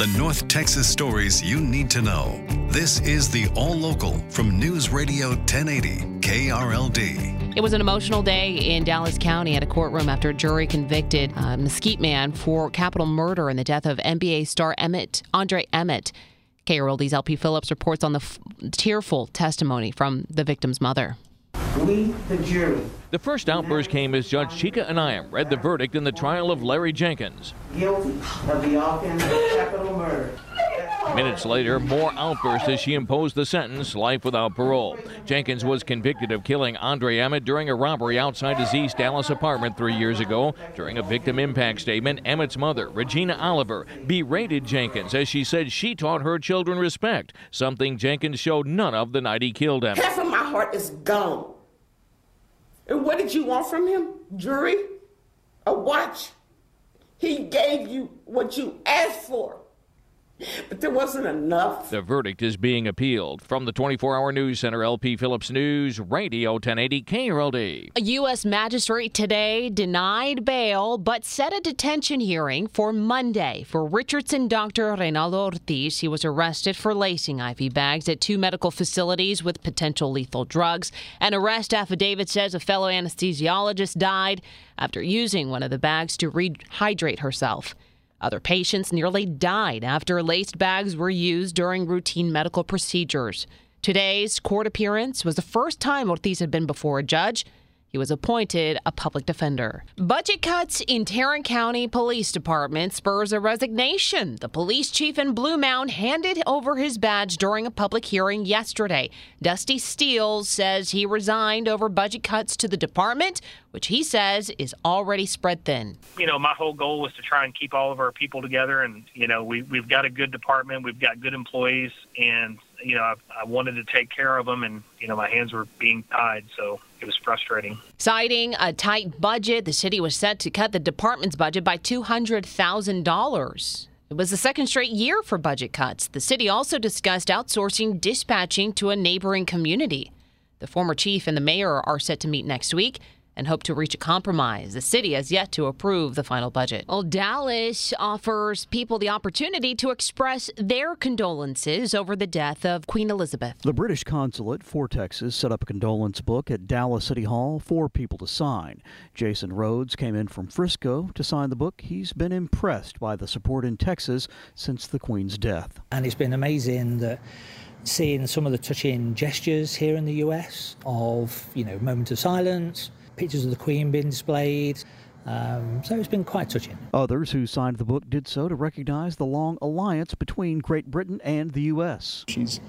The North Texas stories you need to know. This is the All Local from News Radio 1080 KRLD. It was an emotional day in Dallas County at a courtroom after a jury convicted a Mesquite man for capital murder in the death of NBA star Emmett, Andre Emmett. KRLD's LP Phillips reports on the f- tearful testimony from the victim's mother. We, the jury, The first outburst came as Judge Chika Anyiam read the verdict in the trial of Larry Jenkins. guilty of the offense of capital murder. Minutes later, more outbursts as she imposed the sentence, life without parole. Jenkins was convicted of killing Andre Emmett during a robbery outside his East Dallas apartment three years ago. During a victim impact statement, Emmett's mother, Regina Oliver, berated Jenkins as she said she taught her children respect, something Jenkins showed none of the night he killed Emmett. Half of my heart is gone. And what did you want from him? Jury? A watch? He gave you what you asked for. But there wasn't enough. The verdict is being appealed. From the 24 hour news center, LP Phillips News, Radio 1080 KRLD. A U.S. magistrate today denied bail but set a detention hearing for Monday for Richardson Dr. Reynaldo Ortiz. He was arrested for lacing IV bags at two medical facilities with potential lethal drugs. An arrest affidavit says a fellow anesthesiologist died after using one of the bags to rehydrate herself. Other patients nearly died after laced bags were used during routine medical procedures. Today's court appearance was the first time Ortiz had been before a judge. He was appointed a public defender. Budget cuts in Tarrant County Police Department spurs a resignation. The police chief in Blue Mound handed over his badge during a public hearing yesterday. Dusty Steele says he resigned over budget cuts to the department, which he says is already spread thin. you know, my whole goal was to try and keep all of our people together. And, you know, we, we've got a good department, we've got good employees, and, you know, I, I wanted to take care of them, and, you know, my hands were being tied. So it was frustrating. Citing a tight budget, the city was set to cut the department's budget by $200,000. It was the second straight year for budget cuts. The city also discussed outsourcing dispatching to a neighboring community. The former chief and the mayor are set to meet next week and hope to reach a compromise. The city has yet to approve the final budget. Well, Dallas offers people the opportunity to express their condolences over the death of Queen Elizabeth. The British consulate for Texas set up a condolence book at Dallas City Hall for people to sign. Jason Rhodes came in from Frisco to sign the book. He's been impressed by the support in Texas since the Queen's death. And it's been amazing that seeing some of the touching gestures here in the US of, you know, moment of silence, pictures of the Queen being displayed. Um, so it's been quite touching. Others who signed the book did so to recognize the long alliance between Great Britain and the U.S. She's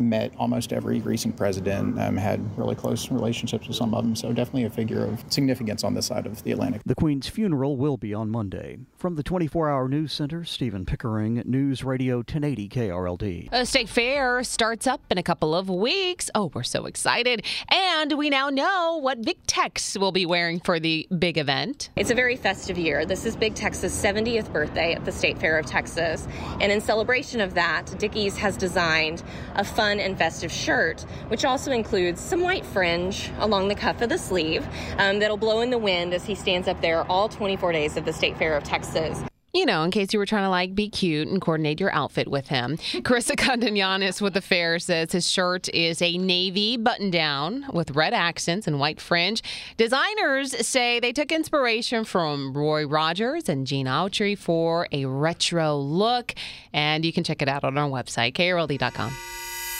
met almost every recent president, um, had really close relationships with some of them, so definitely a figure of significance on this side of the Atlantic. The Queen's funeral will be on Monday. From the 24 Hour News Center, Stephen Pickering, News Radio 1080 KRLD. The state fair starts up in a couple of weeks. Oh, we're so excited. And we now know what Big Tex will be wearing for the big event. It's a very festive year. This is Big Tex's 70th birthday at the State Fair of Texas. And in celebration of that, Dickies has designed a fun and festive shirt, which also includes some white fringe along the cuff of the sleeve um, that'll blow in the wind as he stands up there all 24 days of the State Fair of Texas. You know, in case you were trying to like be cute and coordinate your outfit with him. Karissa Condoianis with the fair says his shirt is a navy button down with red accents and white fringe. Designers say they took inspiration from Roy Rogers and Gene Autry for a retro look. And you can check it out on our website, krld.com.